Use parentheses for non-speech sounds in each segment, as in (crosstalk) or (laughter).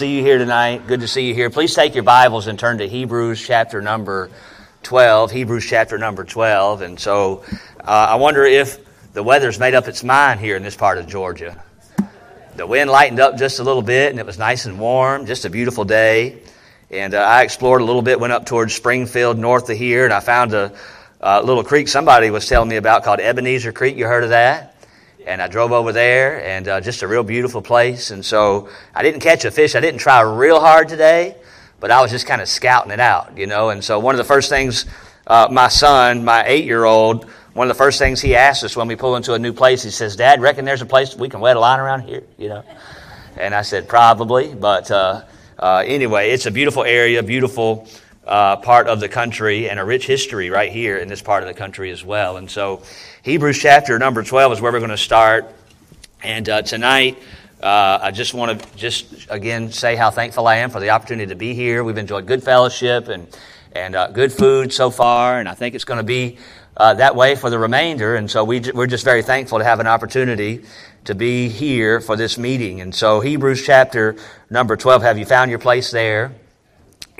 see you here tonight. Good to see you here. Please take your Bibles and turn to Hebrews chapter number 12. Hebrews chapter number 12. And so uh, I wonder if the weather's made up its mind here in this part of Georgia. The wind lightened up just a little bit and it was nice and warm. Just a beautiful day. And uh, I explored a little bit, went up towards Springfield, north of here, and I found a, a little creek somebody was telling me about called Ebenezer Creek. You heard of that? And I drove over there, and uh, just a real beautiful place. And so I didn't catch a fish. I didn't try real hard today, but I was just kind of scouting it out, you know. And so one of the first things uh, my son, my eight-year-old, one of the first things he asks us when we pull into a new place, he says, "Dad, reckon there's a place we can wet a line around here?" You know. And I said, "Probably," but uh, uh anyway, it's a beautiful area, beautiful uh, part of the country and a rich history right here in this part of the country as well. And so, Hebrews chapter number 12 is where we're going to start. And uh, tonight, uh, I just want to just again say how thankful I am for the opportunity to be here. We've enjoyed good fellowship and and uh, good food so far, and I think it's going to be uh, that way for the remainder. And so we, we're just very thankful to have an opportunity to be here for this meeting. And so Hebrews chapter number 12, have you found your place there?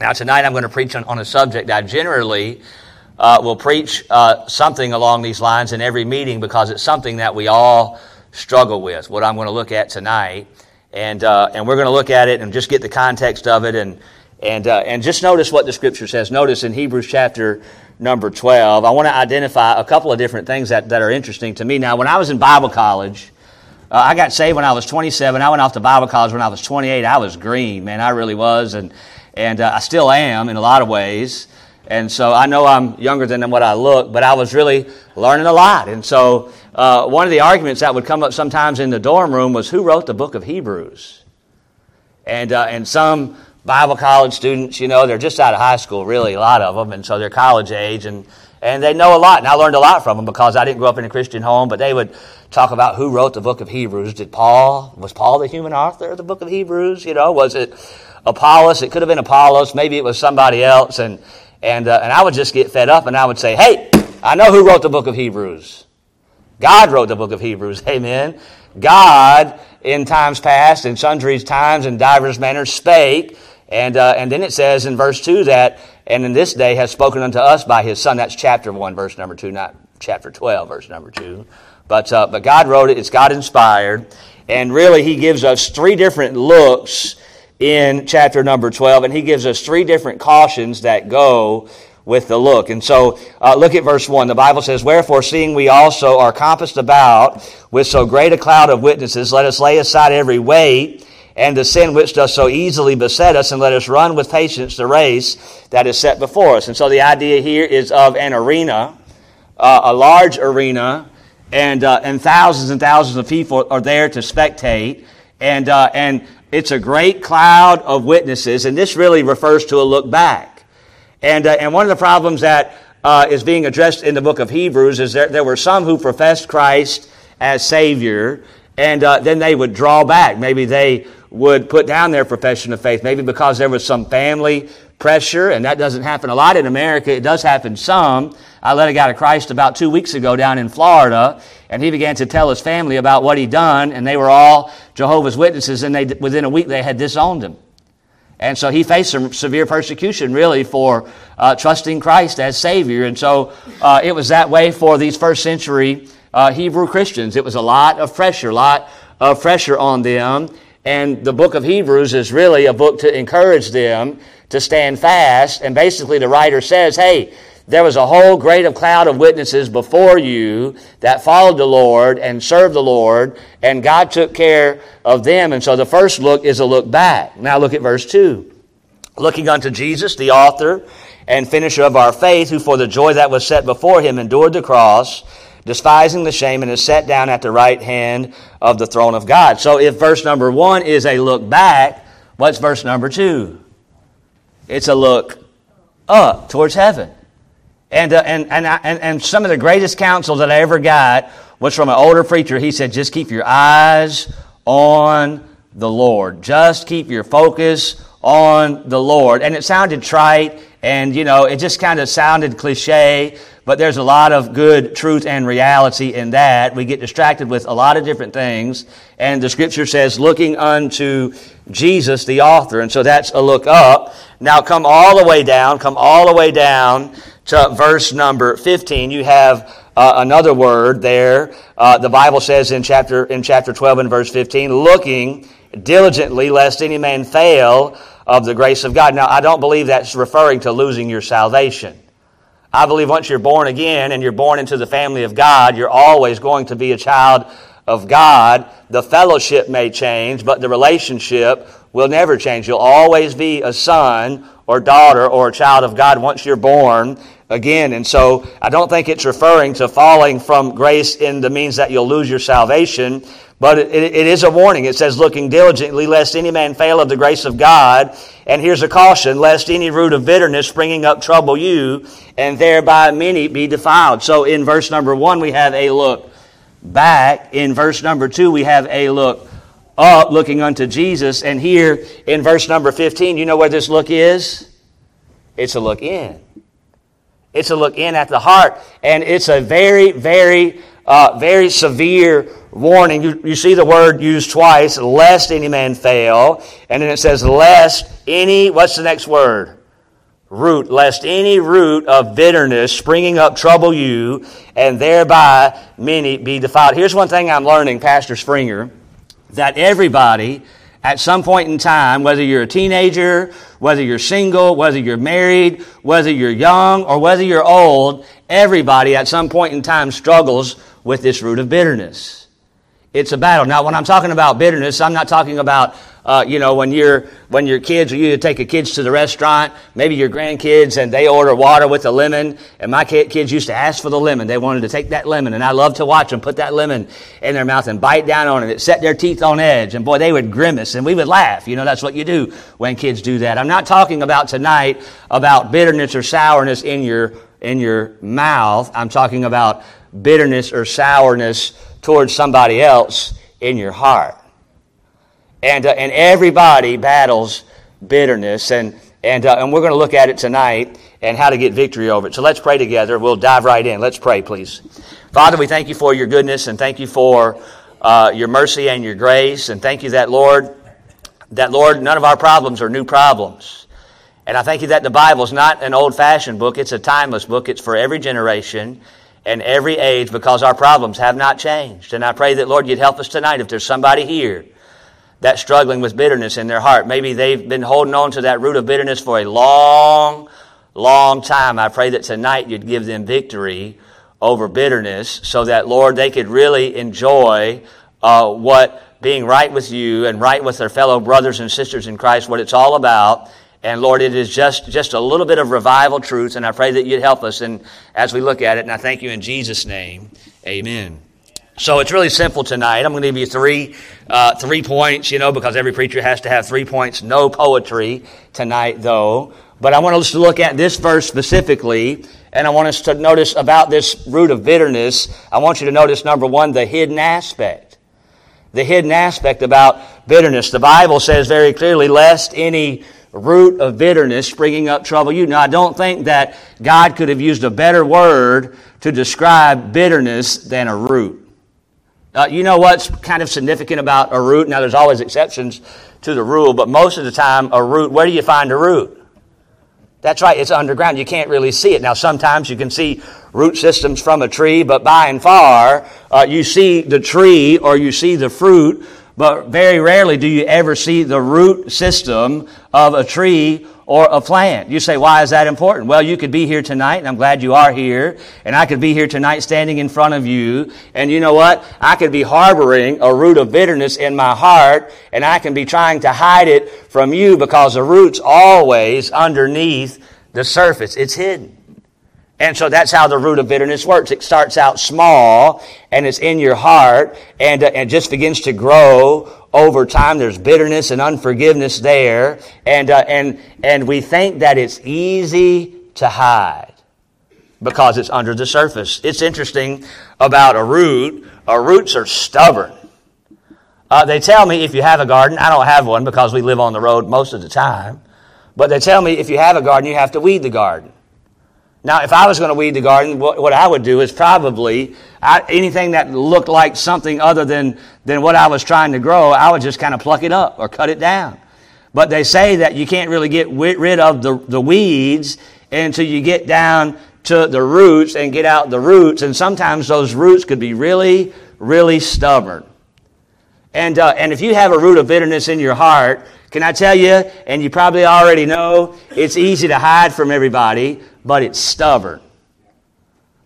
Now, tonight I'm going to preach on, on a subject I generally uh, will preach uh, something along these lines in every meeting because it's something that we all struggle with. What I'm going to look at tonight, and uh, and we're going to look at it and just get the context of it, and and uh, and just notice what the Scripture says. Notice in Hebrews chapter number 12, I want to identify a couple of different things that, that are interesting to me. Now, when I was in Bible college. Uh, I got saved when I was 27. I went off to Bible college when I was 28. I was green, man. I really was. And and uh, I still am in a lot of ways. And so I know I'm younger than what I look, but I was really learning a lot. And so uh, one of the arguments that would come up sometimes in the dorm room was who wrote the book of Hebrews? And, uh, and some Bible college students, you know, they're just out of high school, really, a lot of them, and so they're college age, and, and they know a lot. And I learned a lot from them because I didn't grow up in a Christian home, but they would talk about who wrote the book of Hebrews. Did Paul, was Paul the human author of the book of Hebrews? You know, was it Apollos. It could have been Apollos. Maybe it was somebody else. And, and, uh, and I would just get fed up and I would say, hey, I know who wrote the book of Hebrews. God wrote the book of Hebrews. (laughs) Amen. God, in times past, in sundry times, in divers manners, spake. And, uh, and then it says in verse 2 that, and in this day has spoken unto us by his Son. That's chapter 1, verse number 2, not chapter 12, verse number 2. But, uh, but God wrote it. It's God inspired. And really, he gives us three different looks in chapter number 12, and he gives us three different cautions that go with the look. And so, uh, look at verse 1. The Bible says, Wherefore, seeing we also are compassed about with so great a cloud of witnesses, let us lay aside every weight and the sin which does so easily beset us, and let us run with patience the race that is set before us. And so, the idea here is of an arena, uh, a large arena, and, uh, and thousands and thousands of people are there to spectate. And, uh, and it's a great cloud of witnesses, and this really refers to a look back. And, uh, and one of the problems that uh, is being addressed in the book of Hebrews is that there were some who professed Christ as Savior, and uh, then they would draw back. Maybe they would put down their profession of faith, maybe because there was some family pressure, and that doesn't happen a lot in America. It does happen some. I led a guy to Christ about two weeks ago down in Florida, and he began to tell his family about what he'd done, and they were all Jehovah's Witnesses, and they, within a week they had disowned him. And so he faced some severe persecution, really, for uh, trusting Christ as Savior. And so uh, it was that way for these first century uh, Hebrew Christians. It was a lot of pressure, a lot of pressure on them. And the book of Hebrews is really a book to encourage them to stand fast. And basically, the writer says, hey, there was a whole great of cloud of witnesses before you that followed the Lord and served the Lord, and God took care of them. And so the first look is a look back. Now look at verse 2. Looking unto Jesus, the author and finisher of our faith, who for the joy that was set before him endured the cross, despising the shame, and is set down at the right hand of the throne of God. So if verse number 1 is a look back, what's verse number 2? It's a look up towards heaven. And, uh, and, and, and, and some of the greatest counsel that I ever got was from an older preacher. He said, just keep your eyes on the Lord. Just keep your focus on the Lord. And it sounded trite and, you know, it just kind of sounded cliche. but there's a lot of good truth and reality in that. We get distracted with a lot of different things, and the scripture says, looking unto Jesus, the author. And so that's a look up. Now come all the way down, come all the way down to verse number 15. You have uh, another word there. Uh, the Bible says in chapter, in chapter 12 and verse 15, looking diligently lest any man fail of the grace of God. Now, I don't believe that's referring to losing your salvation. I believe once you're born again and you're born into the family of God, you're always going to be a child of God. The fellowship may change, but the relationship will never change. You'll always be a son or daughter or a child of God once you're born again. And so I don't think it's referring to falling from grace in the means that you'll lose your salvation, but it, it is a warning. It says, looking diligently, lest any man fail of the grace of God. And here's a caution, lest any root of bitterness springing up trouble you, and thereby many be defiled. So in verse number one, we have a look back. In verse number two, we have a look up, looking unto Jesus. And here in verse number 15, you know where this look is? It's a look in. It's a look in at the heart. And it's a very, very, uh, very severe warning. You, you see the word used twice, lest any man fail. And then it says, lest any, what's the next word? Root, lest any root of bitterness springing up trouble you, and thereby many be defiled. Here's one thing I'm learning, Pastor Springer, that everybody at some point in time, whether you're a teenager, whether you're single, whether you're married, whether you're young, or whether you're old, everybody at some point in time struggles with this root of bitterness. It's a battle. Now, when I'm talking about bitterness, I'm not talking about, uh, you know, when you're, when your kids, or you take your kids to the restaurant, maybe your grandkids, and they order water with a lemon, and my kids used to ask for the lemon. They wanted to take that lemon, and I love to watch them put that lemon in their mouth and bite down on it. It set their teeth on edge, and boy, they would grimace, and we would laugh. You know, that's what you do when kids do that. I'm not talking about tonight about bitterness or sourness in your, in your mouth. I'm talking about bitterness or sourness towards somebody else in your heart. And, uh, and everybody battles bitterness, and, and, uh, and we're going to look at it tonight and how to get victory over it. So let's pray together. We'll dive right in. Let's pray, please. Father, we thank you for your goodness and thank you for uh, your mercy and your grace. And thank you that, Lord, that, Lord, none of our problems are new problems. And I thank you that the Bible is not an old fashioned book, it's a timeless book. It's for every generation and every age because our problems have not changed. And I pray that, Lord, you'd help us tonight if there's somebody here that's struggling with bitterness in their heart. Maybe they've been holding on to that root of bitterness for a long, long time. I pray that tonight you'd give them victory over bitterness so that, Lord, they could really enjoy uh, what being right with you and right with their fellow brothers and sisters in Christ, what it's all about, and Lord, it is just, just a little bit of revival truth, and I pray that you'd help us and as we look at it. And I thank you in Jesus' name. Amen. So it's really simple tonight. I'm going to give you three, uh, three points, you know, because every preacher has to have three points. No poetry tonight, though. But I want us to look at this verse specifically, and I want us to notice about this root of bitterness. I want you to notice, number one, the hidden aspect. The hidden aspect about bitterness. The Bible says very clearly, lest any root of bitterness springing up trouble you. Now, I don't think that God could have used a better word to describe bitterness than a root. Uh, you know what's kind of significant about a root? Now, there's always exceptions to the rule, but most of the time, a root, where do you find a root? That's right, it's underground. You can't really see it. Now, sometimes you can see root systems from a tree, but by and far, uh, you see the tree or you see the fruit but very rarely do you ever see the root system of a tree or a plant. You say, why is that important? Well, you could be here tonight, and I'm glad you are here, and I could be here tonight standing in front of you, and you know what? I could be harboring a root of bitterness in my heart, and I can be trying to hide it from you because the root's always underneath the surface. It's hidden. And so that's how the root of bitterness works. It starts out small and it's in your heart and, uh, and just begins to grow over time. There's bitterness and unforgiveness there. And, uh, and, and we think that it's easy to hide because it's under the surface. It's interesting about a root. Our roots are stubborn. Uh, they tell me if you have a garden, I don't have one because we live on the road most of the time, but they tell me if you have a garden, you have to weed the garden. Now, if I was going to weed the garden, what, I would do is probably I, anything that looked like something other than, than what I was trying to grow, I would just kind of pluck it up or cut it down. But they say that you can't really get rid of the, the weeds until you get down to the roots and get out the roots. And sometimes those roots could be really, really stubborn. And, uh, and if you have a root of bitterness in your heart, can I tell you, and you probably already know, it's easy to hide from everybody, but it's stubborn.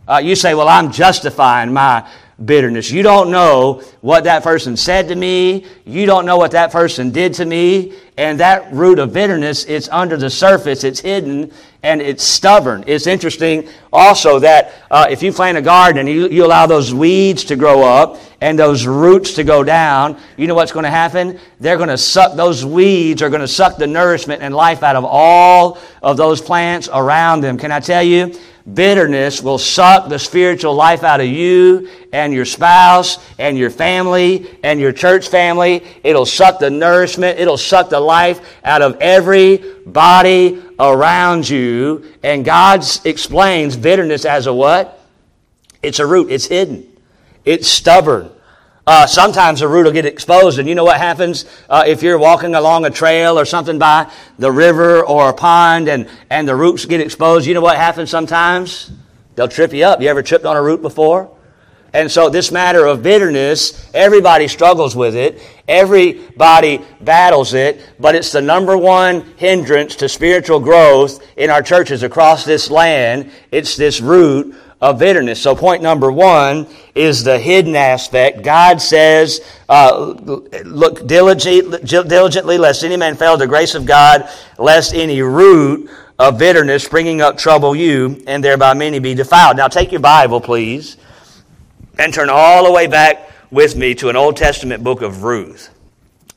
Uh, you say, well, I'm justifying my bitterness. You don't know what that person said to me. You don't know what that person did to me. And that root of bitterness, it's under the surface, it's hidden, and it's stubborn. It's interesting also that uh, if you plant a garden and you, you allow those weeds to grow up and those roots to go down, you know what's going to happen? They're going to suck, those weeds are going to suck the nourishment and life out of all of those plants around them. Can I tell you? Bitterness will suck the spiritual life out of you and your spouse and your family and your church family. It'll suck the nourishment. It'll suck the life out of everybody around you. And God explains bitterness as a what? It's a root. It's hidden. It's stubborn. Uh, sometimes the root will get exposed, and you know what happens uh, if you're walking along a trail or something by the river or a pond, and and the roots get exposed. You know what happens sometimes? They'll trip you up. You ever tripped on a root before? And so this matter of bitterness, everybody struggles with it. Everybody battles it, but it's the number one hindrance to spiritual growth in our churches across this land. It's this root of bitterness. So, point number one is the hidden aspect. God says, uh, Look diligently, lest any man fail the grace of God, lest any root of bitterness springing up trouble you, and thereby many be defiled. Now, take your Bible, please, and turn all the way back with me to an Old Testament book of Ruth.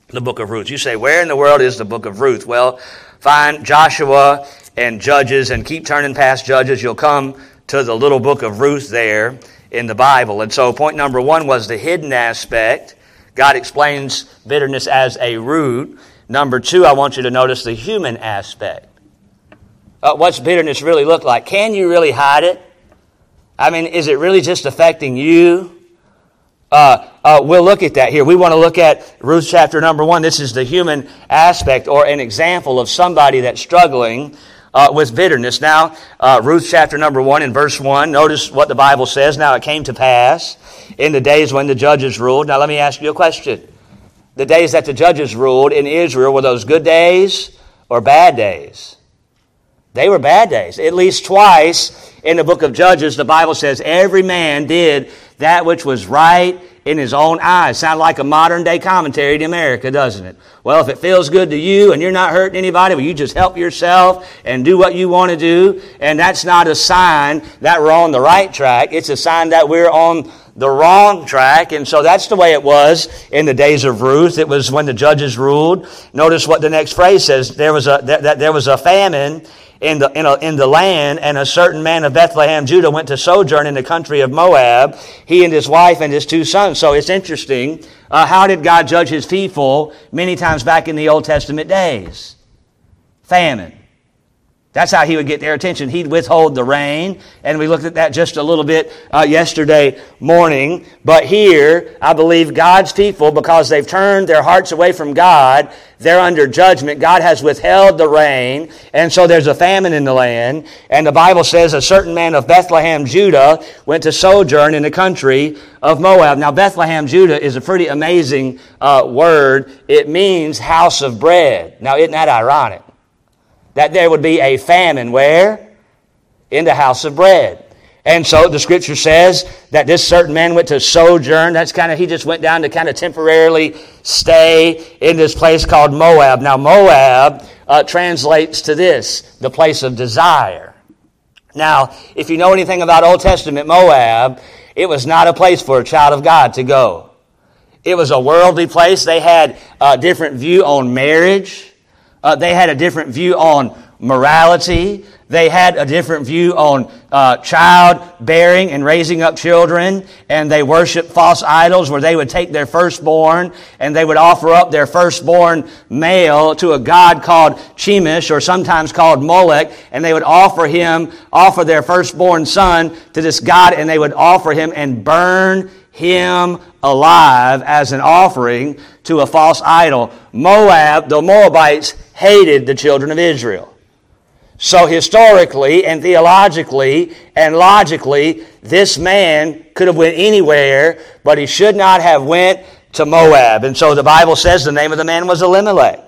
The book of Ruth. You say, Where in the world is the book of Ruth? Well, find Joshua and Judges and keep turning past Judges. You'll come to the little book of Ruth there in the Bible. And so, point number one was the hidden aspect. God explains bitterness as a root. Number two, I want you to notice the human aspect. Uh, what's bitterness really look like? Can you really hide it? I mean, is it really just affecting you? Uh, uh, we'll look at that here. We want to look at Ruth chapter number one. This is the human aspect or an example of somebody that's struggling uh, with bitterness. Now, uh, Ruth chapter number 1 in verse 1, notice what the Bible says. Now it came to pass in the days when the judges ruled. Now let me ask you a question. The days that the judges ruled in Israel, were those good days or bad days? They were bad days. At least twice in the book of Judges, the Bible says every man did that which was right in his own eyes. Sound like a modern day commentary to America, doesn't it? Well, if it feels good to you and you're not hurting anybody, well, you just help yourself and do what you want to do. And that's not a sign that we're on the right track. It's a sign that we're on the wrong track. And so that's the way it was in the days of Ruth. It was when the judges ruled. Notice what the next phrase says. There was a, that, that there was a famine in the, in, a, in the land, and a certain man of Bethlehem, Judah, went to sojourn in the country of Moab, he and his wife and his two sons. So it's interesting. Uh, how did God judge his people many times back in the Old Testament days? Famine. That's how he would get their attention. He'd withhold the rain, and we looked at that just a little bit uh, yesterday morning. But here, I believe God's people, because they've turned their hearts away from God, they're under judgment. God has withheld the rain, and so there's a famine in the land. And the Bible says a certain man of Bethlehem, Judah, went to sojourn in the country of Moab. Now, Bethlehem, Judah is a pretty amazing uh, word. It means house of bread. Now, isn't that ironic? That there would be a famine where? In the house of bread. And so the scripture says that this certain man went to sojourn. That's kind of, he just went down to kind of temporarily stay in this place called Moab. Now, Moab uh, translates to this, the place of desire. Now, if you know anything about Old Testament Moab, it was not a place for a child of God to go. It was a worldly place. They had a different view on marriage. Uh, they had a different view on morality. They had a different view on uh, child bearing and raising up children, and they worshiped false idols where they would take their firstborn and they would offer up their firstborn male to a god called Chemosh or sometimes called Molech, and they would offer him, offer their firstborn son to this god, and they would offer him and burn him alive as an offering to a false idol. Moab, the Moabites, hated the children of Israel. So historically and theologically and logically, this man could have went anywhere, but he should not have went to Moab. And so the Bible says the name of the man was Elimelech.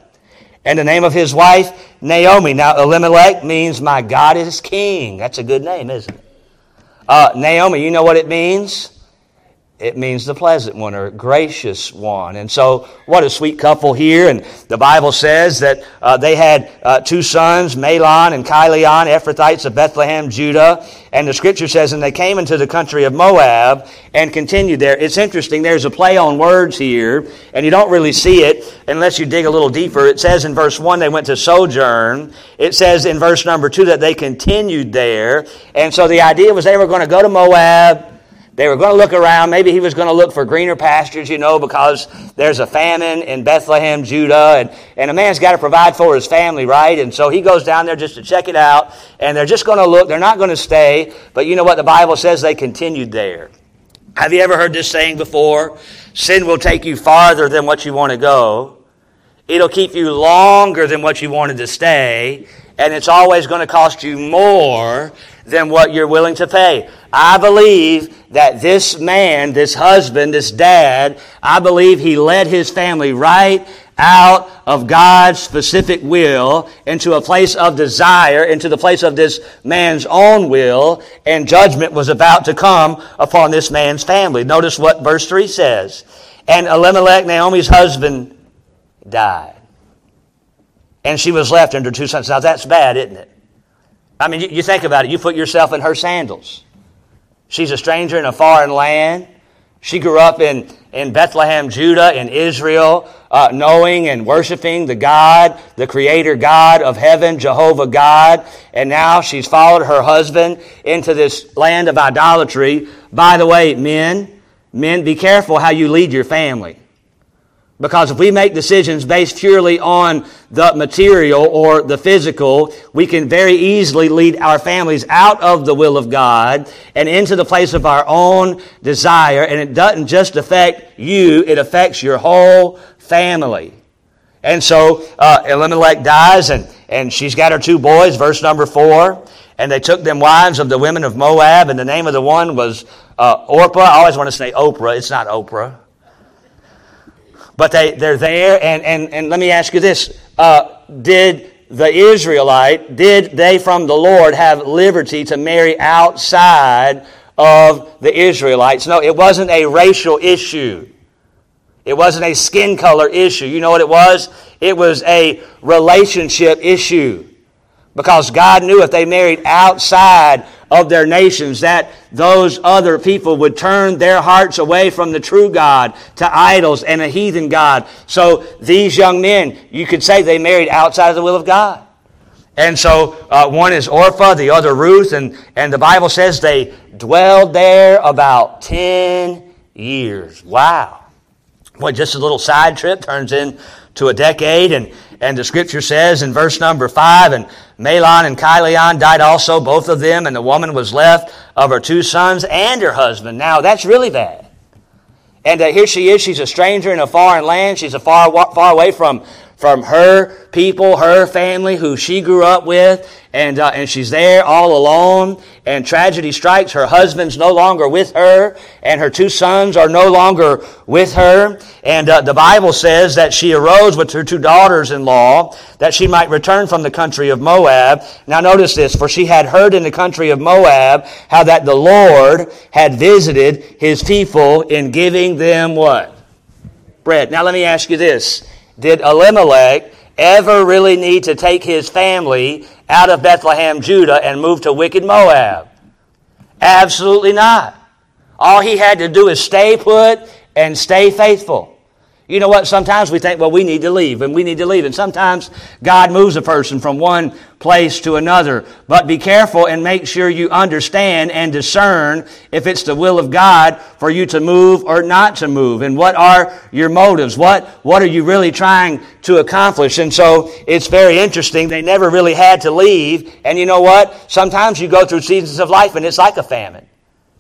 And the name of his wife, Naomi. Now, Elimelech means my God is king. That's a good name, isn't it? Uh, Naomi, you know what it means? It means the pleasant one or gracious one. And so, what a sweet couple here. And the Bible says that uh, they had uh, two sons, Mahlon and Chilion, Ephrathites of Bethlehem, Judah. And the scripture says, and they came into the country of Moab and continued there. It's interesting, there's a play on words here, and you don't really see it unless you dig a little deeper. It says in verse 1 they went to sojourn. It says in verse number 2 that they continued there. And so the idea was they were going to go to Moab they were going to look around. Maybe he was going to look for greener pastures, you know, because there's a famine in Bethlehem, Judah, and, and a man's got to provide for his family, right? And so he goes down there just to check it out, and they're just going to look. They're not going to stay, but you know what the Bible says? They continued there. Have you ever heard this saying before? Sin will take you farther than what you want to go. It'll keep you longer than what you wanted to stay, and it's always going to cost you more than what you're willing to pay. I believe that this man, this husband, this dad, I believe he led his family right out of God's specific will into a place of desire, into the place of this man's own will, and judgment was about to come upon this man's family. Notice what verse 3 says. And Elimelech, Naomi's husband, died. And she was left under two sons. Now that's bad, isn't it? I mean, you, you think about it. You put yourself in her sandals. She's a stranger in a foreign land. She grew up in, in Bethlehem, Judah, in Israel, uh, knowing and worshiping the God, the Creator God of heaven, Jehovah God. And now she's followed her husband into this land of idolatry. By the way, men, men, be careful how you lead your family. Because if we make decisions based purely on the material or the physical, we can very easily lead our families out of the will of God and into the place of our own desire. And it doesn't just affect you, it affects your whole family. And so uh, Elimelech dies, and, and she's got her two boys, verse number four. And they took them wives of the women of Moab, and the name of the one was uh, Orpah. I always want to say Oprah. It's not Oprah. But they, they're there, and, and, and let me ask you this. Uh, did the Israelite, did they from the Lord have liberty to marry outside of the Israelites? No, it wasn't a racial issue. It wasn't a skin color issue. You know what it was? It was a relationship issue. Because God knew if they married outside of their nations that those other people would turn their hearts away from the true God to idols and a heathen God. So these young men, you could say they married outside of the will of God. And so uh, one is Orpha, the other Ruth, and, and the Bible says they dwelled there about 10 years. Wow. Well, just a little side trip turns into a decade, and and the scripture says in verse number five, and Mahlon and Chilion died also, both of them, and the woman was left of her two sons and her husband. Now, that's really bad. And uh, here she is. She's a stranger in a foreign land. She's a far, far away from from her people, her family, who she grew up with, and, uh, and she's there all alone, and tragedy strikes. Her husband's no longer with her, and her two sons are no longer with her. And uh, the Bible says that she arose with her two daughters in law, that she might return from the country of Moab. Now notice this, for she had heard in the country of Moab how that the Lord had visited his people in giving them what? Bread. Now let me ask you this did Elimelech ever really need to take his family out of Bethlehem, Judah, and move to wicked Moab? Absolutely not. All he had to do is stay put and stay faithful. You know what? Sometimes we think, well, we need to leave and we need to leave. And sometimes God moves a person from one place to another. But be careful and make sure you understand and discern if it's the will of God for you to move or not to move. And what are your motives? What, what are you really trying to accomplish? And so it's very interesting. They never really had to leave. And you know what? Sometimes you go through seasons of life and it's like a famine.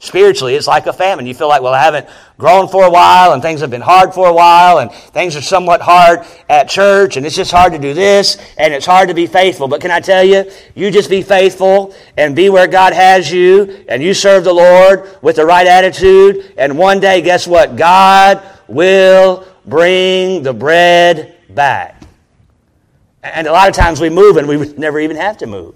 Spiritually, it's like a famine. You feel like, well, I haven't grown for a while, and things have been hard for a while, and things are somewhat hard at church, and it's just hard to do this, and it's hard to be faithful. But can I tell you, you just be faithful and be where God has you, and you serve the Lord with the right attitude, and one day, guess what? God will bring the bread back. And a lot of times we move, and we never even have to move.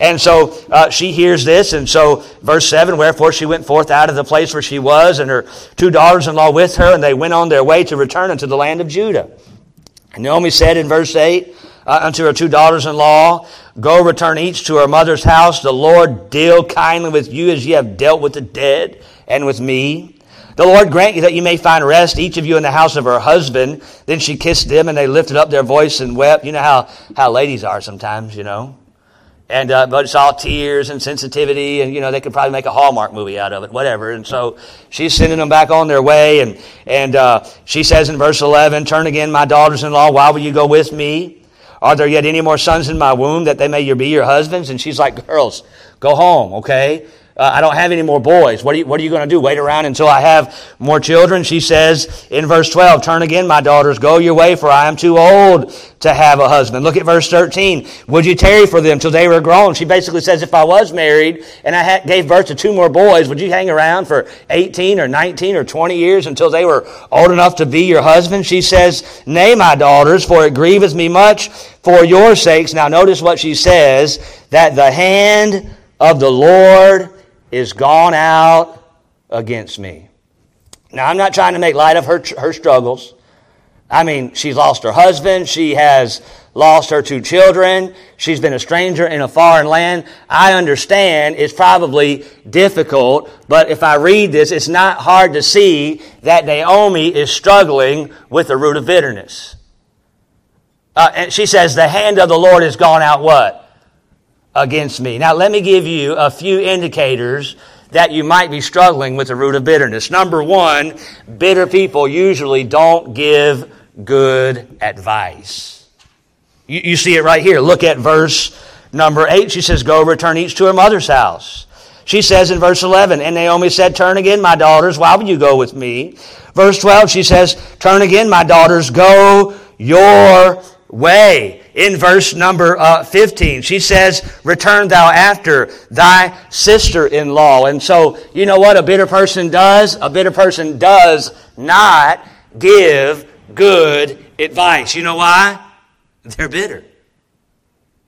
And so uh, she hears this, and so verse 7 Wherefore she went forth out of the place where she was, and her two daughters in law with her, and they went on their way to return unto the land of Judah. And Naomi said in verse 8 uh, unto her two daughters in law, Go return each to her mother's house. The Lord deal kindly with you as ye have dealt with the dead and with me. The Lord grant you that you may find rest, each of you in the house of her husband. Then she kissed them, and they lifted up their voice and wept. You know how, how ladies are sometimes, you know. And, uh, but it's all tears and sensitivity, and, you know, they could probably make a Hallmark movie out of it, whatever. And so she's sending them back on their way, and, and uh, she says in verse 11, Turn again, my daughters in law, why will you go with me? Are there yet any more sons in my womb that they may be your husbands? And she's like, Girls, go home, okay? Uh, I don't have any more boys. What are you, what are you going to do? Wait around until I have more children? She says in verse 12, Turn again, my daughters, go your way, for I am too old to have a husband. Look at verse 13. Would you tarry for them till they were grown? She basically says, If I was married and I gave birth to two more boys, would you hang around for 18 or 19 or 20 years until they were old enough to be your husband? She says, Nay, my daughters, for it grieveth me much for your sakes. Now notice what she says, that the hand of the Lord is gone out against me. Now, I'm not trying to make light of her, her struggles. I mean, she's lost her husband. She has lost her two children. She's been a stranger in a foreign land. I understand it's probably difficult, but if I read this, it's not hard to see that Naomi is struggling with the root of bitterness. Uh, and she says, The hand of the Lord has gone out what? Against me. Now, let me give you a few indicators that you might be struggling with the root of bitterness. Number one, bitter people usually don't give good advice. You, you see it right here. Look at verse number eight. She says, Go return each to her mother's house. She says in verse 11, And Naomi said, Turn again, my daughters, why will you go with me? Verse 12, she says, Turn again, my daughters, go your way in verse number uh, 15. She says, Return thou after thy sister in law. And so, you know what a bitter person does? A bitter person does not give good advice. You know why? (laughs) They're bitter.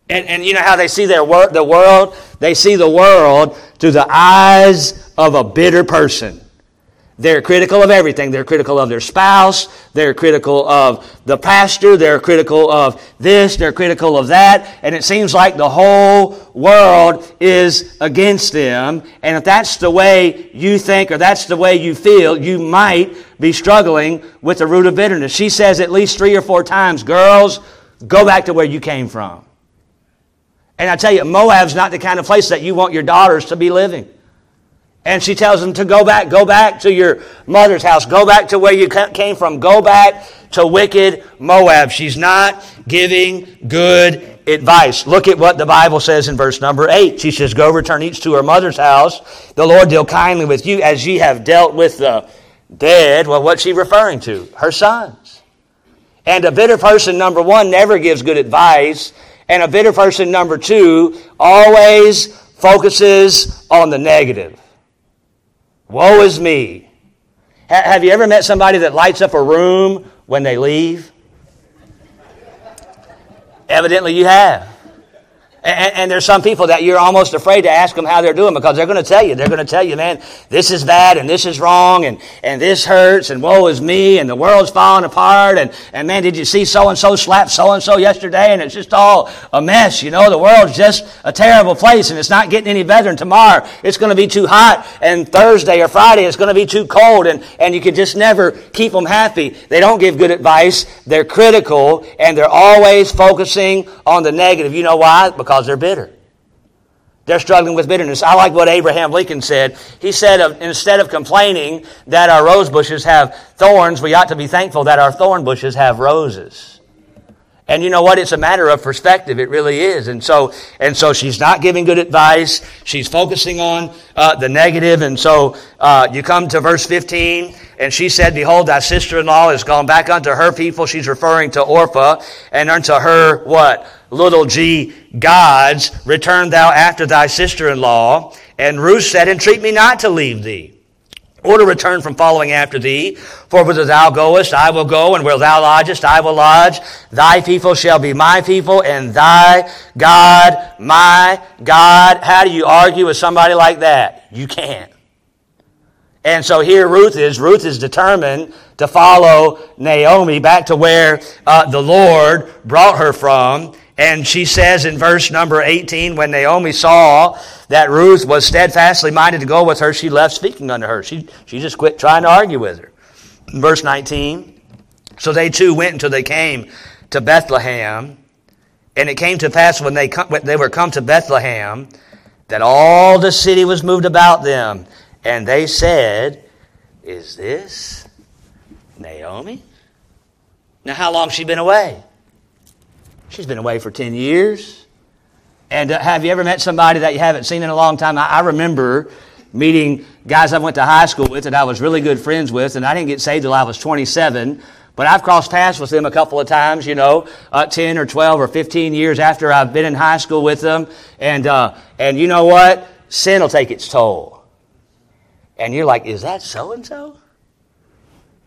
And, and you know how they see their wor- the world? They see the world through the eyes of a bitter person. They're critical of everything. They're critical of their spouse. They're critical of the pastor. They're critical of this. They're critical of that. And it seems like the whole world is against them. And if that's the way you think or that's the way you feel, you might be struggling with the root of bitterness. She says at least three or four times, girls, go back to where you came from. And I tell you, Moab's not the kind of place that you want your daughters to be living. And she tells them to go back, go back to your mother's house, go back to where you came from, go back to wicked Moab. She's not giving good advice. Look at what the Bible says in verse number 8. She says, Go return each to her mother's house. The Lord deal kindly with you as ye have dealt with the dead. Well, what's she referring to? Her sons. And a bitter person, number one, never gives good advice. And a bitter person, number two, always focuses on the negative. Woe is me. have you ever met somebody that lights up a room when they leave? Evidently, you have. And, and, there's some people that you're almost afraid to ask them how they're doing because they're going to tell you. They're going to tell you, man, this is bad and this is wrong and, and this hurts and woe is me and the world's falling apart and, and man, did you see so and so slap so and so yesterday and it's just all a mess. You know, the world's just a terrible place and it's not getting any better and tomorrow it's going to be too hot and Thursday or Friday it's going to be too cold and, and you can just never keep them happy. They don't give good advice. They're critical and they're always focusing on the negative. You know why? Because because they're bitter. They're struggling with bitterness. I like what Abraham Lincoln said. He said, instead of complaining that our rose bushes have thorns, we ought to be thankful that our thorn bushes have roses. And you know what? It's a matter of perspective. It really is. And so, and so she's not giving good advice. She's focusing on uh, the negative. And so uh, you come to verse 15, and she said, Behold, thy sister-in-law is gone back unto her people. She's referring to Orpha and unto her what? little g gods, return thou after thy sister in law. And Ruth said, Entreat me not to leave thee, or to return from following after thee. For whither thou goest, I will go, and where thou lodgest, I will lodge. Thy people shall be my people, and thy God my God. How do you argue with somebody like that? You can't. And so here Ruth is. Ruth is determined to follow Naomi back to where uh, the Lord brought her from. And she says in verse number 18, when Naomi saw that Ruth was steadfastly minded to go with her, she left speaking unto her. She, she just quit trying to argue with her. Verse 19, so they two went until they came to Bethlehem. And it came to pass when they, come, when they were come to Bethlehem that all the city was moved about them. And they said, Is this Naomi? Now, how long she been away? She's been away for 10 years. And uh, have you ever met somebody that you haven't seen in a long time? I, I remember meeting guys I went to high school with that I was really good friends with, and I didn't get saved till I was 27. But I've crossed paths with them a couple of times, you know, uh, 10 or 12 or 15 years after I've been in high school with them. And, uh, and you know what? Sin will take its toll. And you're like, is that so and so?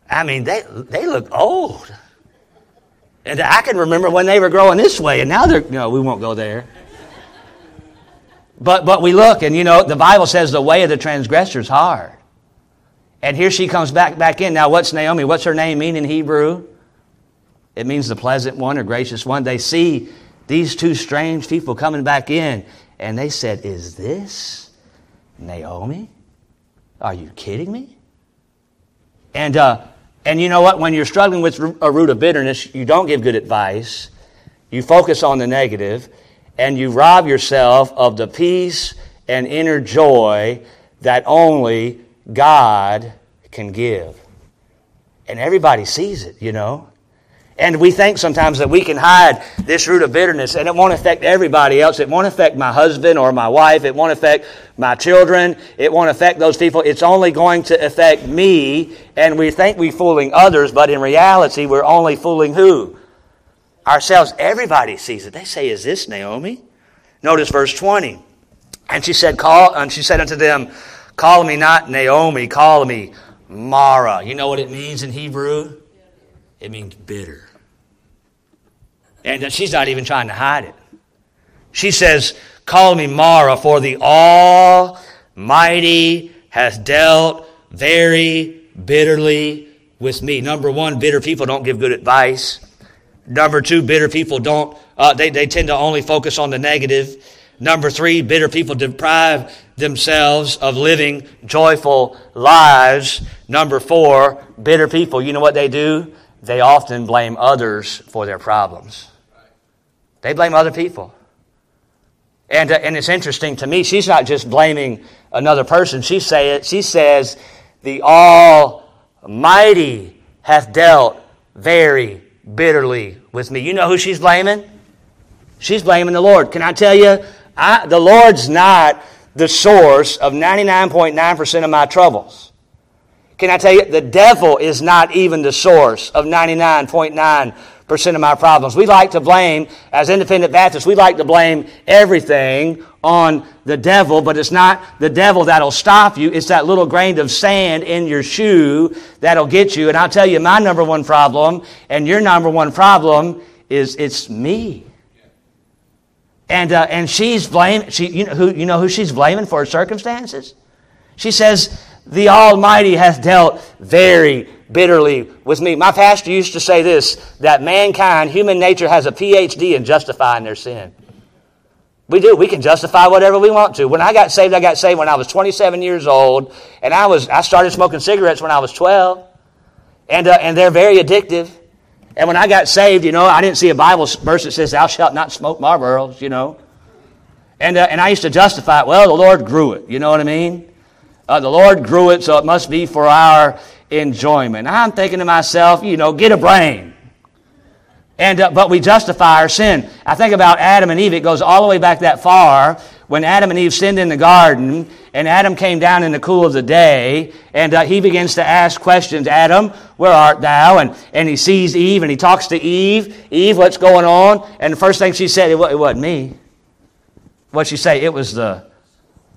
I mean, they, they look old. And I can remember when they were growing this way, and now they're, no, we won't go there. But, but we look, and you know, the Bible says the way of the transgressor is hard. And here she comes back, back in. Now, what's Naomi? What's her name mean in Hebrew? It means the pleasant one or gracious one. They see these two strange people coming back in, and they said, Is this Naomi? Are you kidding me? And uh, and you know what? When you're struggling with a root of bitterness, you don't give good advice. You focus on the negative, and you rob yourself of the peace and inner joy that only God can give. And everybody sees it, you know. And we think sometimes that we can hide this root of bitterness and it won't affect everybody else. It won't affect my husband or my wife. It won't affect my children. It won't affect those people. It's only going to affect me. And we think we're fooling others, but in reality, we're only fooling who? Ourselves. Everybody sees it. They say, Is this Naomi? Notice verse 20. And she said, Call, and she said unto them, Call me not Naomi, call me Mara. You know what it means in Hebrew? It means bitter. And she's not even trying to hide it. She says, Call me Mara, for the Almighty has dealt very bitterly with me. Number one, bitter people don't give good advice. Number two, bitter people don't, uh, they, they tend to only focus on the negative. Number three, bitter people deprive themselves of living joyful lives. Number four, bitter people, you know what they do? They often blame others for their problems. They blame other people. And, uh, and it's interesting to me, she's not just blaming another person. She, say it, she says, The Almighty hath dealt very bitterly with me. You know who she's blaming? She's blaming the Lord. Can I tell you, I, the Lord's not the source of 99.9% of my troubles. Can I tell you, the devil is not even the source of 99.9 percent of my problems. We like to blame, as independent Baptists, we like to blame everything on the devil, but it's not the devil that'll stop you. It's that little grain of sand in your shoe that'll get you. And I'll tell you, my number one problem and your number one problem is it's me. And, uh, and she's blaming, she, you, know who, you know who she's blaming for her circumstances? She says, The Almighty hath dealt very bitterly with me. My pastor used to say this that mankind, human nature, has a PhD in justifying their sin. We do. We can justify whatever we want to. When I got saved, I got saved when I was 27 years old, and I was I started smoking cigarettes when I was 12, and uh, and they're very addictive. And when I got saved, you know, I didn't see a Bible verse that says, "Thou shalt not smoke Marlboros," you know. And uh, and I used to justify it. Well, the Lord grew it. You know what I mean? Uh, the Lord grew it, so it must be for our enjoyment. I'm thinking to myself, you know, get a brain. And, uh, but we justify our sin. I think about Adam and Eve. It goes all the way back that far when Adam and Eve sinned in the garden, and Adam came down in the cool of the day, and uh, he begins to ask questions. Adam, where art thou? And, and he sees Eve, and he talks to Eve. Eve, what's going on? And the first thing she said, it, it wasn't me. What'd she say? It was the,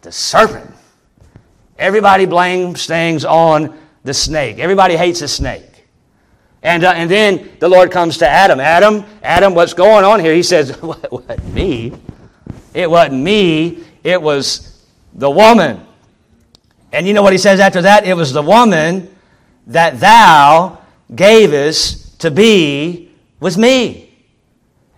the serpent. Everybody blames things on the snake. Everybody hates a snake. And, uh, and then the Lord comes to Adam. Adam, Adam, what's going on here? He says, (laughs) What wasn't me. It wasn't me. It was the woman. And you know what he says after that? It was the woman that thou gavest to be with me.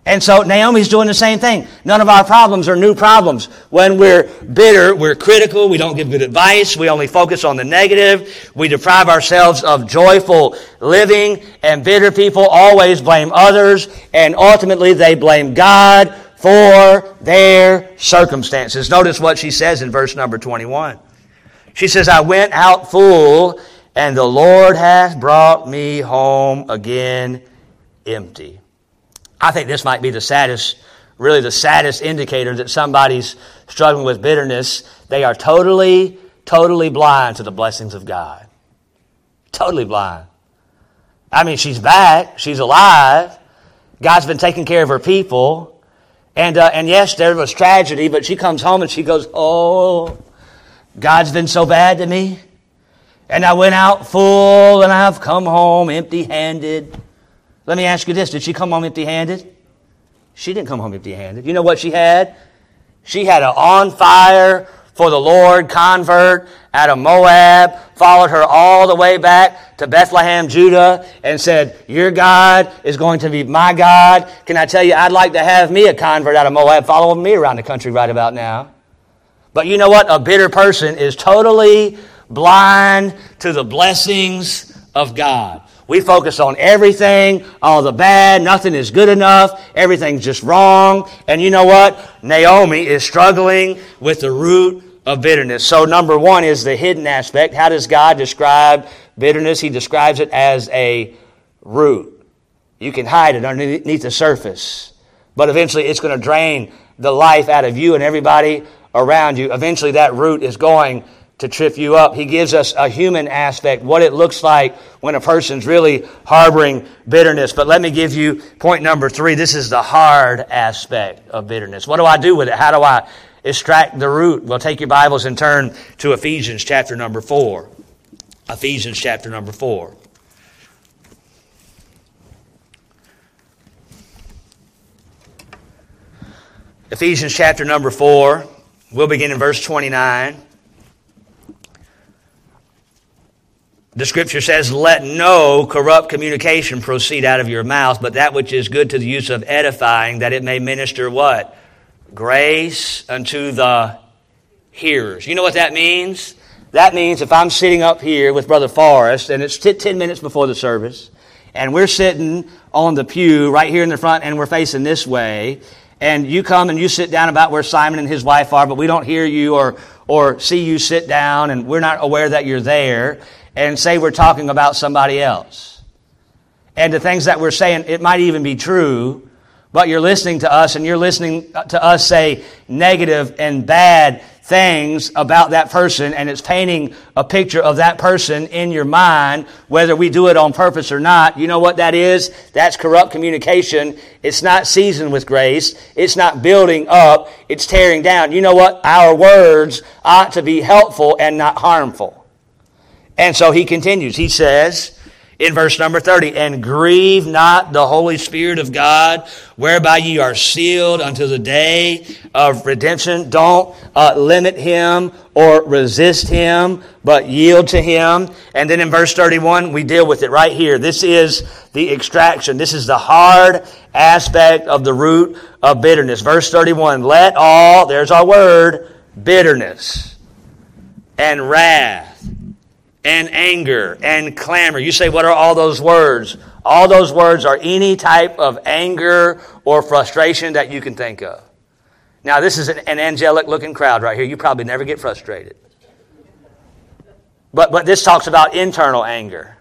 And so Naomi's doing the same thing. None of our problems are new problems. When we're bitter, we're critical, we don't give good advice, we only focus on the negative, we deprive ourselves of joyful living, and bitter people always blame others, and ultimately they blame God for their circumstances. Notice what she says in verse number 21. She says, I went out full, and the Lord hath brought me home again empty. I think this might be the saddest, really the saddest indicator that somebody's struggling with bitterness. They are totally, totally blind to the blessings of God. Totally blind. I mean, she's back. She's alive. God's been taking care of her people. And, uh, and yes, there was tragedy, but she comes home and she goes, Oh, God's been so bad to me. And I went out full and I've come home empty handed. Let me ask you this Did she come home empty handed? She didn't come home empty handed. You know what she had? She had an on fire for the Lord convert out of Moab, followed her all the way back to Bethlehem, Judah, and said, Your God is going to be my God. Can I tell you, I'd like to have me a convert out of Moab following me around the country right about now. But you know what? A bitter person is totally blind to the blessings of God. We focus on everything, all the bad, nothing is good enough, everything's just wrong. And you know what? Naomi is struggling with the root of bitterness. So, number one is the hidden aspect. How does God describe bitterness? He describes it as a root. You can hide it underneath the surface, but eventually it's going to drain the life out of you and everybody around you. Eventually, that root is going to trip you up. He gives us a human aspect, what it looks like when a person's really harboring bitterness. But let me give you point number three. This is the hard aspect of bitterness. What do I do with it? How do I extract the root? Well, take your Bibles and turn to Ephesians chapter number four. Ephesians chapter number four. Ephesians chapter number 4. We'll begin in verse 29. The scripture says, Let no corrupt communication proceed out of your mouth, but that which is good to the use of edifying, that it may minister what? Grace unto the hearers. You know what that means? That means if I'm sitting up here with Brother Forrest, and it's t- 10 minutes before the service, and we're sitting on the pew right here in the front, and we're facing this way, and you come and you sit down about where Simon and his wife are, but we don't hear you or, or see you sit down, and we're not aware that you're there and say we're talking about somebody else. And the things that we're saying, it might even be true, but you're listening to us and you're listening to us say negative and bad things about that person and it's painting a picture of that person in your mind, whether we do it on purpose or not. You know what that is? That's corrupt communication. It's not seasoned with grace. It's not building up. It's tearing down. You know what? Our words ought to be helpful and not harmful. And so he continues. He says in verse number 30. And grieve not the Holy Spirit of God, whereby ye are sealed until the day of redemption. Don't uh, limit him or resist him, but yield to him. And then in verse 31, we deal with it right here. This is the extraction. This is the hard aspect of the root of bitterness. Verse 31, let all, there's our word, bitterness and wrath and anger and clamor. You say, what are all those words? All those words are any type of anger or frustration that you can think of. Now, this is an, an angelic looking crowd right here. You probably never get frustrated. But, but this talks about internal anger.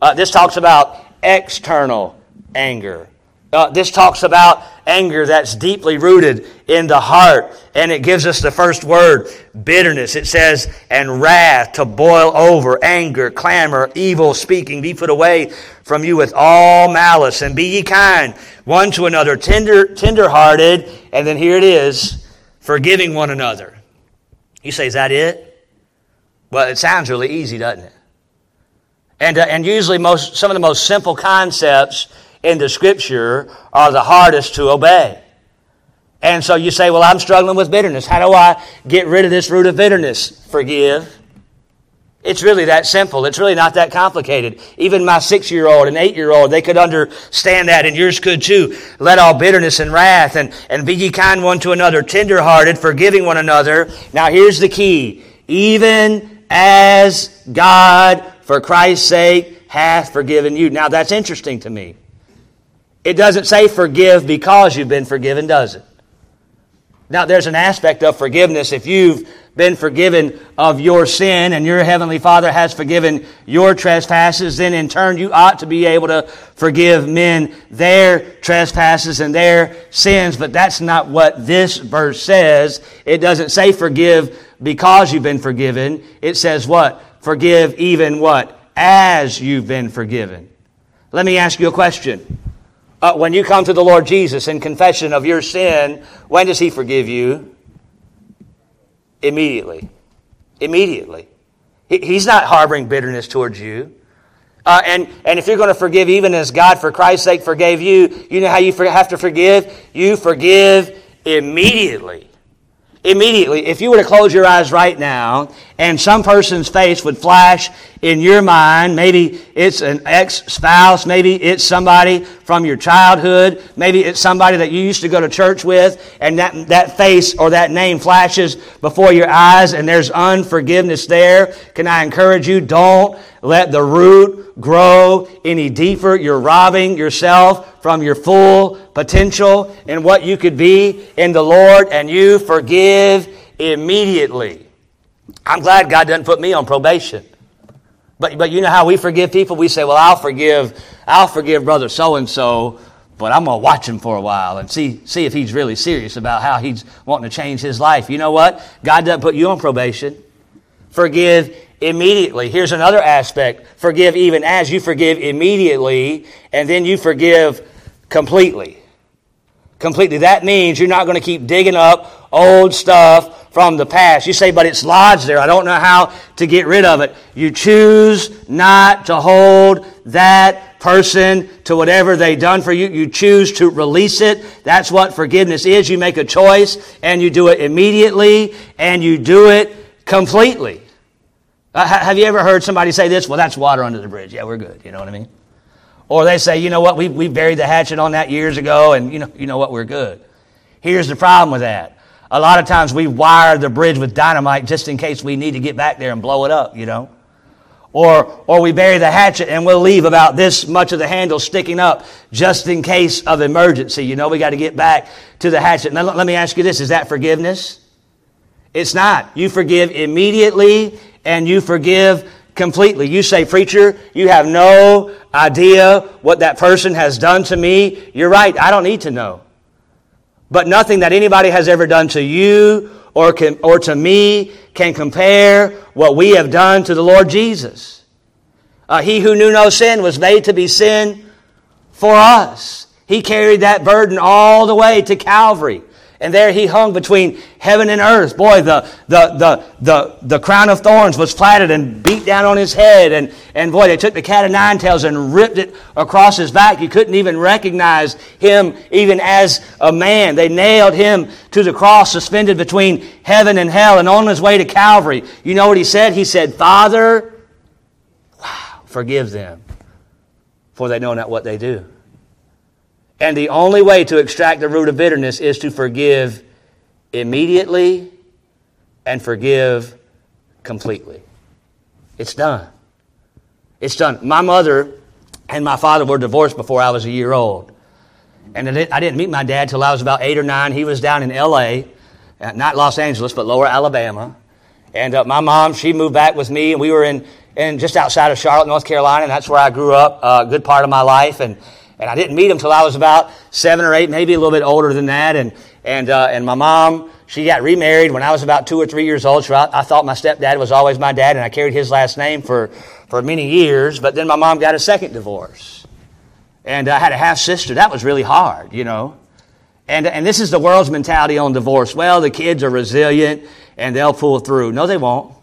Uh, this talks about external anger. Uh, this talks about anger that's deeply rooted in the heart. And it gives us the first word, bitterness. It says, and wrath to boil over, anger, clamor, evil speaking, be put away from you with all malice. And be ye kind one to another, tender, tenderhearted. And then here it is, forgiving one another. You say, is that it? Well, it sounds really easy, doesn't it? And, uh, and usually most, some of the most simple concepts in the scripture are the hardest to obey. And so you say, well, I'm struggling with bitterness. How do I get rid of this root of bitterness? Forgive. It's really that simple. It's really not that complicated. Even my six year old and eight year old, they could understand that, and yours could too. Let all bitterness and wrath and, and be ye kind one to another, tender hearted, forgiving one another. Now here's the key. Even as God, for Christ's sake, hath forgiven you. Now that's interesting to me. It doesn't say forgive because you've been forgiven, does it? Now, there's an aspect of forgiveness. If you've been forgiven of your sin and your heavenly Father has forgiven your trespasses, then in turn you ought to be able to forgive men their trespasses and their sins. But that's not what this verse says. It doesn't say forgive because you've been forgiven. It says what? Forgive even what? As you've been forgiven. Let me ask you a question. Uh, when you come to the Lord Jesus in confession of your sin, when does He forgive you? Immediately. Immediately. He, he's not harboring bitterness towards you. Uh, and, and if you're going to forgive even as God, for Christ's sake, forgave you, you know how you have to forgive? You forgive immediately. Immediately. If you were to close your eyes right now and some person's face would flash in your mind. Maybe it's an ex spouse. Maybe it's somebody from your childhood. Maybe it's somebody that you used to go to church with, and that, that face or that name flashes before your eyes, and there's unforgiveness there. Can I encourage you? Don't let the root grow any deeper. You're robbing yourself from your full potential and what you could be in the Lord, and you forgive immediately. I'm glad God doesn't put me on probation. But, but you know how we forgive people? We say, well, I'll forgive, I'll forgive brother so and so, but I'm going to watch him for a while and see, see if he's really serious about how he's wanting to change his life. You know what? God doesn't put you on probation. Forgive immediately. Here's another aspect. Forgive even as you forgive immediately, and then you forgive completely. Completely. That means you're not going to keep digging up old stuff from the past. You say, but it's lodged there. I don't know how to get rid of it. You choose not to hold that person to whatever they done for you. You choose to release it. That's what forgiveness is. You make a choice and you do it immediately and you do it completely. Uh, have you ever heard somebody say this? Well, that's water under the bridge. Yeah, we're good. You know what I mean? Or they say, you know what, we, we buried the hatchet on that years ago and you know, you know what, we're good. Here's the problem with that. A lot of times we wire the bridge with dynamite just in case we need to get back there and blow it up, you know. Or, or we bury the hatchet and we'll leave about this much of the handle sticking up just in case of emergency. You know, we got to get back to the hatchet. Now, let me ask you this. Is that forgiveness? It's not. You forgive immediately and you forgive completely. You say, preacher, you have no idea what that person has done to me. You're right. I don't need to know but nothing that anybody has ever done to you or, can, or to me can compare what we have done to the Lord Jesus. Uh, he who knew no sin was made to be sin for us. He carried that burden all the way to Calvary. And there he hung between heaven and earth. Boy, the, the, the, the, the crown of thorns was platted and beat down on his head. And, and boy, they took the cat of nine tails and ripped it across his back. You couldn't even recognize him even as a man. They nailed him to the cross, suspended between heaven and hell, and on his way to Calvary. You know what he said? He said, Father, wow, forgive them, for they know not what they do. And the only way to extract the root of bitterness is to forgive immediately and forgive completely. It's done. It's done. My mother and my father were divorced before I was a year old. And I didn't meet my dad till I was about eight or nine. He was down in L.A., uh, not Los Angeles, but lower Alabama. And uh, my mom, she moved back with me, and we were in, in just outside of Charlotte, North Carolina, and that's where I grew up uh, a good part of my life. And and I didn't meet him till I was about seven or eight, maybe a little bit older than that. And, and, uh, and my mom, she got remarried when I was about two or three years old. So I, I thought my stepdad was always my dad, and I carried his last name for, for many years. But then my mom got a second divorce. And I had a half sister. That was really hard, you know. And, and this is the world's mentality on divorce. Well, the kids are resilient and they'll pull through. No, they won't.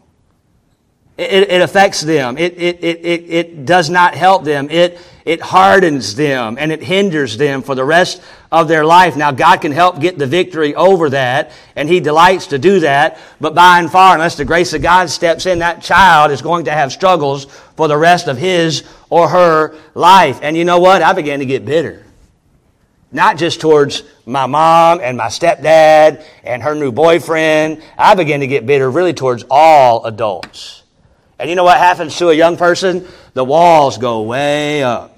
It, it affects them. It, it, it, it, does not help them. It, it hardens them and it hinders them for the rest of their life. Now, God can help get the victory over that, and He delights to do that. But by and far, unless the grace of God steps in, that child is going to have struggles for the rest of his or her life. And you know what? I began to get bitter. Not just towards my mom and my stepdad and her new boyfriend. I began to get bitter really towards all adults. And you know what happens to a young person? The walls go way up.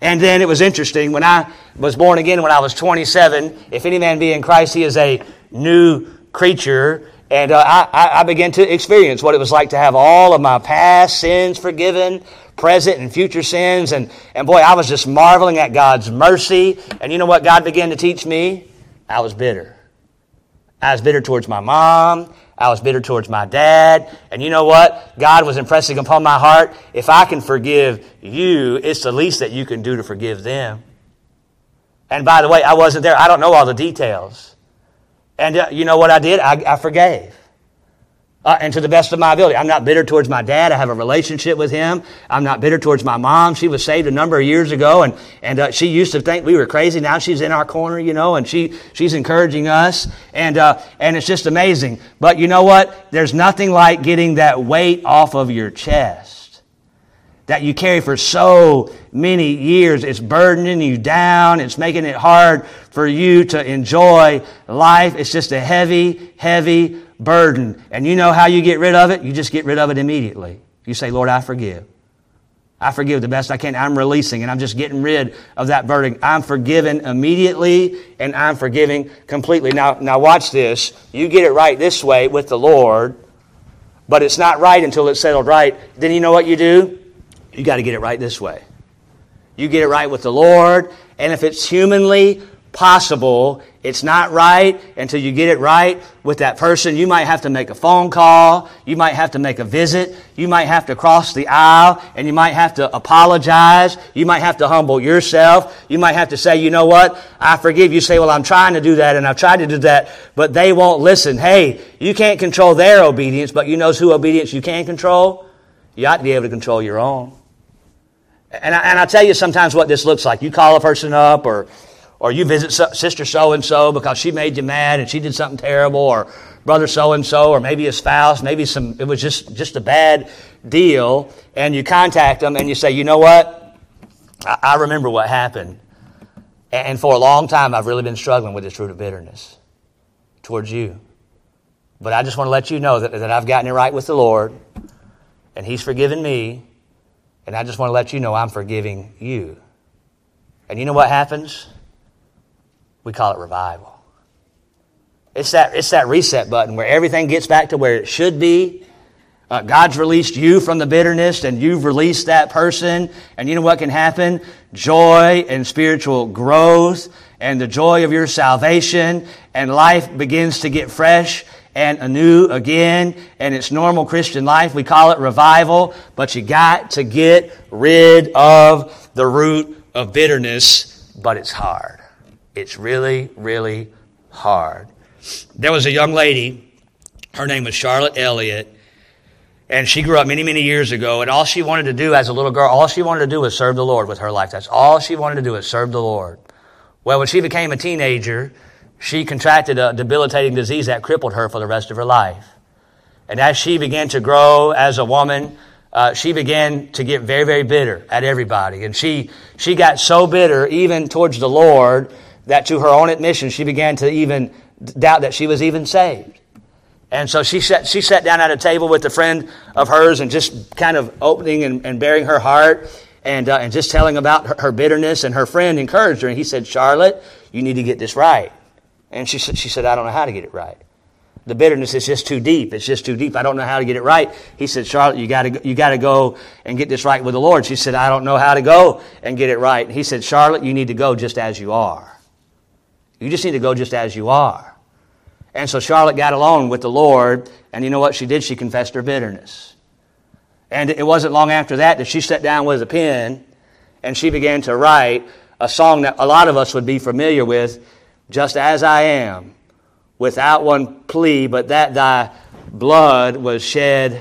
And then it was interesting when I was born again when I was 27. If any man be in Christ, he is a new creature. And uh, I, I began to experience what it was like to have all of my past sins forgiven, present and future sins. And, and boy, I was just marveling at God's mercy. And you know what God began to teach me? I was bitter. I was bitter towards my mom. I was bitter towards my dad. And you know what? God was impressing upon my heart. If I can forgive you, it's the least that you can do to forgive them. And by the way, I wasn't there. I don't know all the details. And uh, you know what I did? I, I forgave uh, and to the best of my ability. I'm not bitter towards my dad. I have a relationship with him. I'm not bitter towards my mom. She was saved a number of years ago, and and uh, she used to think we were crazy. Now she's in our corner, you know, and she she's encouraging us, and uh, and it's just amazing. But you know what? There's nothing like getting that weight off of your chest that you carry for so many years. It's burdening you down. It's making it hard for you to enjoy life. It's just a heavy, heavy burden. And you know how you get rid of it? You just get rid of it immediately. You say, Lord, I forgive. I forgive the best I can. I'm releasing and I'm just getting rid of that burden. I'm forgiven immediately and I'm forgiving completely. Now, now watch this. You get it right this way with the Lord, but it's not right until it's settled right. Then you know what you do? You got to get it right this way. You get it right with the Lord, and if it's humanly possible. It's not right until you get it right with that person. You might have to make a phone call. You might have to make a visit. You might have to cross the aisle and you might have to apologize. You might have to humble yourself. You might have to say, you know what? I forgive you. Say, well, I'm trying to do that and I've tried to do that, but they won't listen. Hey, you can't control their obedience, but you know who obedience you can control? You ought to be able to control your own. And I, and I tell you sometimes what this looks like. You call a person up or or you visit sister so and so because she made you mad and she did something terrible, or brother so and so, or maybe a spouse, maybe some, it was just, just a bad deal, and you contact them and you say, you know what? I, I remember what happened. And for a long time, I've really been struggling with this root of bitterness towards you. But I just want to let you know that, that I've gotten it right with the Lord, and He's forgiven me, and I just want to let you know I'm forgiving you. And you know what happens? We call it revival. It's that, it's that reset button where everything gets back to where it should be. Uh, God's released you from the bitterness and you've released that person. And you know what can happen? Joy and spiritual growth and the joy of your salvation and life begins to get fresh and anew again. And it's normal Christian life. We call it revival, but you got to get rid of the root of bitterness, but it's hard. It's really, really hard. There was a young lady, her name was Charlotte Elliott, and she grew up many, many years ago, and all she wanted to do as a little girl, all she wanted to do was serve the Lord with her life. That's all she wanted to do was serve the Lord. Well, when she became a teenager, she contracted a debilitating disease that crippled her for the rest of her life. And as she began to grow as a woman, uh, she began to get very, very bitter at everybody. And she, she got so bitter, even towards the Lord, that to her own admission, she began to even doubt that she was even saved. And so she sat, she sat down at a table with a friend of hers and just kind of opening and, and bearing her heart and, uh, and just telling about her, her, bitterness. And her friend encouraged her and he said, Charlotte, you need to get this right. And she, she said, I don't know how to get it right. The bitterness is just too deep. It's just too deep. I don't know how to get it right. He said, Charlotte, you gotta, you gotta go and get this right with the Lord. She said, I don't know how to go and get it right. He said, Charlotte, you need to go just as you are. You just need to go just as you are. And so Charlotte got alone with the Lord, and you know what she did? She confessed her bitterness. And it wasn't long after that that she sat down with a pen and she began to write a song that a lot of us would be familiar with, Just As I Am, without one plea, but that thy blood was shed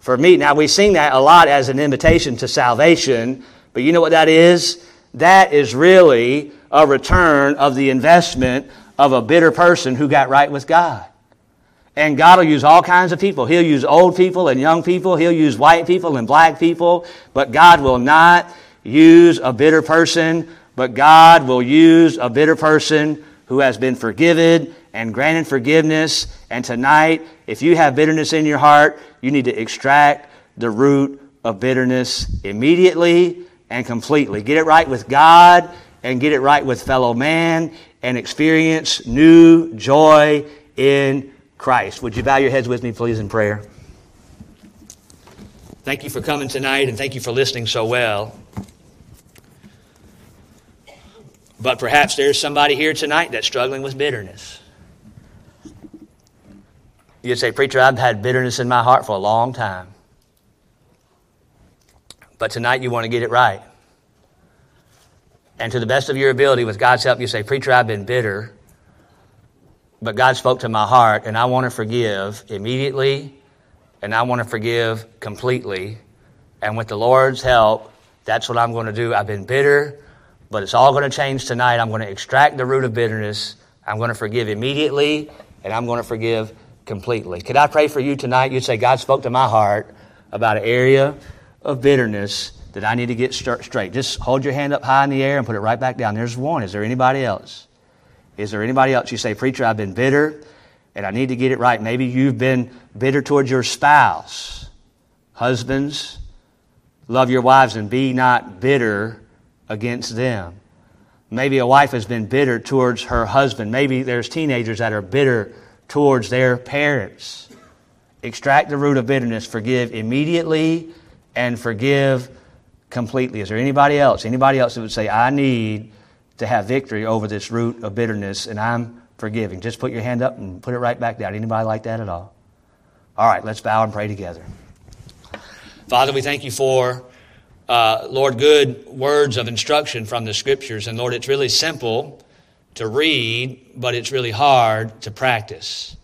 for me. Now, we sing that a lot as an invitation to salvation, but you know what that is? That is really a return of the investment of a bitter person who got right with God. And God will use all kinds of people. He'll use old people and young people. He'll use white people and black people. But God will not use a bitter person, but God will use a bitter person who has been forgiven and granted forgiveness. And tonight, if you have bitterness in your heart, you need to extract the root of bitterness immediately and completely. Get it right with God and get it right with fellow man and experience new joy in Christ. Would you bow your heads with me, please, in prayer? Thank you for coming tonight and thank you for listening so well. But perhaps there's somebody here tonight that's struggling with bitterness. You'd say, Preacher, I've had bitterness in my heart for a long time. But tonight you want to get it right. And to the best of your ability, with God's help, you say, Preacher, I've been bitter, but God spoke to my heart, and I want to forgive immediately, and I want to forgive completely. And with the Lord's help, that's what I'm going to do. I've been bitter, but it's all going to change tonight. I'm going to extract the root of bitterness. I'm going to forgive immediately, and I'm going to forgive completely. Could I pray for you tonight? You'd say, God spoke to my heart about an area of bitterness that I need to get straight. Just hold your hand up high in the air and put it right back down. There's one. Is there anybody else? Is there anybody else? You say, Preacher, I've been bitter and I need to get it right. Maybe you've been bitter towards your spouse. Husbands, love your wives and be not bitter against them. Maybe a wife has been bitter towards her husband. Maybe there's teenagers that are bitter towards their parents. Extract the root of bitterness. Forgive immediately and forgive completely. Is there anybody else? Anybody else that would say, I need to have victory over this root of bitterness and I'm forgiving? Just put your hand up and put it right back down. Anybody like that at all? All right, let's bow and pray together. Father, we thank you for, uh, Lord, good words of instruction from the scriptures. And Lord, it's really simple to read, but it's really hard to practice.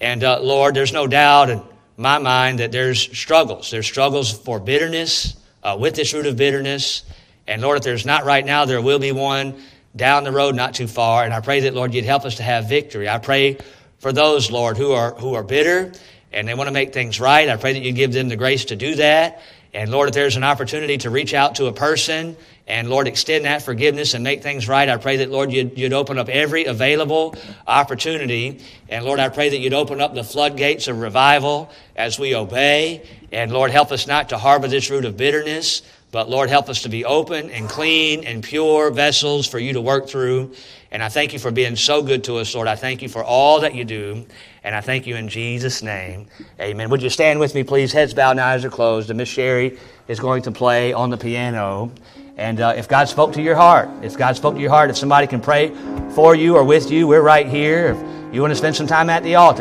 And uh, Lord, there's no doubt in my mind that there's struggles. There's struggles for bitterness uh, with this root of bitterness. And Lord, if there's not right now, there will be one down the road not too far. And I pray that, Lord, you'd help us to have victory. I pray for those, Lord, who are, who are bitter and they want to make things right. I pray that you give them the grace to do that. And Lord, if there's an opportunity to reach out to a person and Lord, extend that forgiveness and make things right, I pray that Lord, you'd, you'd open up every available opportunity. And Lord, I pray that you'd open up the floodgates of revival as we obey. And Lord, help us not to harbor this root of bitterness, but Lord, help us to be open and clean and pure vessels for you to work through. And I thank you for being so good to us, Lord. I thank you for all that you do. And I thank you in Jesus' name. Amen. Would you stand with me, please? Heads bowed and eyes are closed. And Miss Sherry is going to play on the piano. And uh, if God spoke to your heart, if God spoke to your heart, if somebody can pray for you or with you, we're right here. If you want to spend some time at the altar,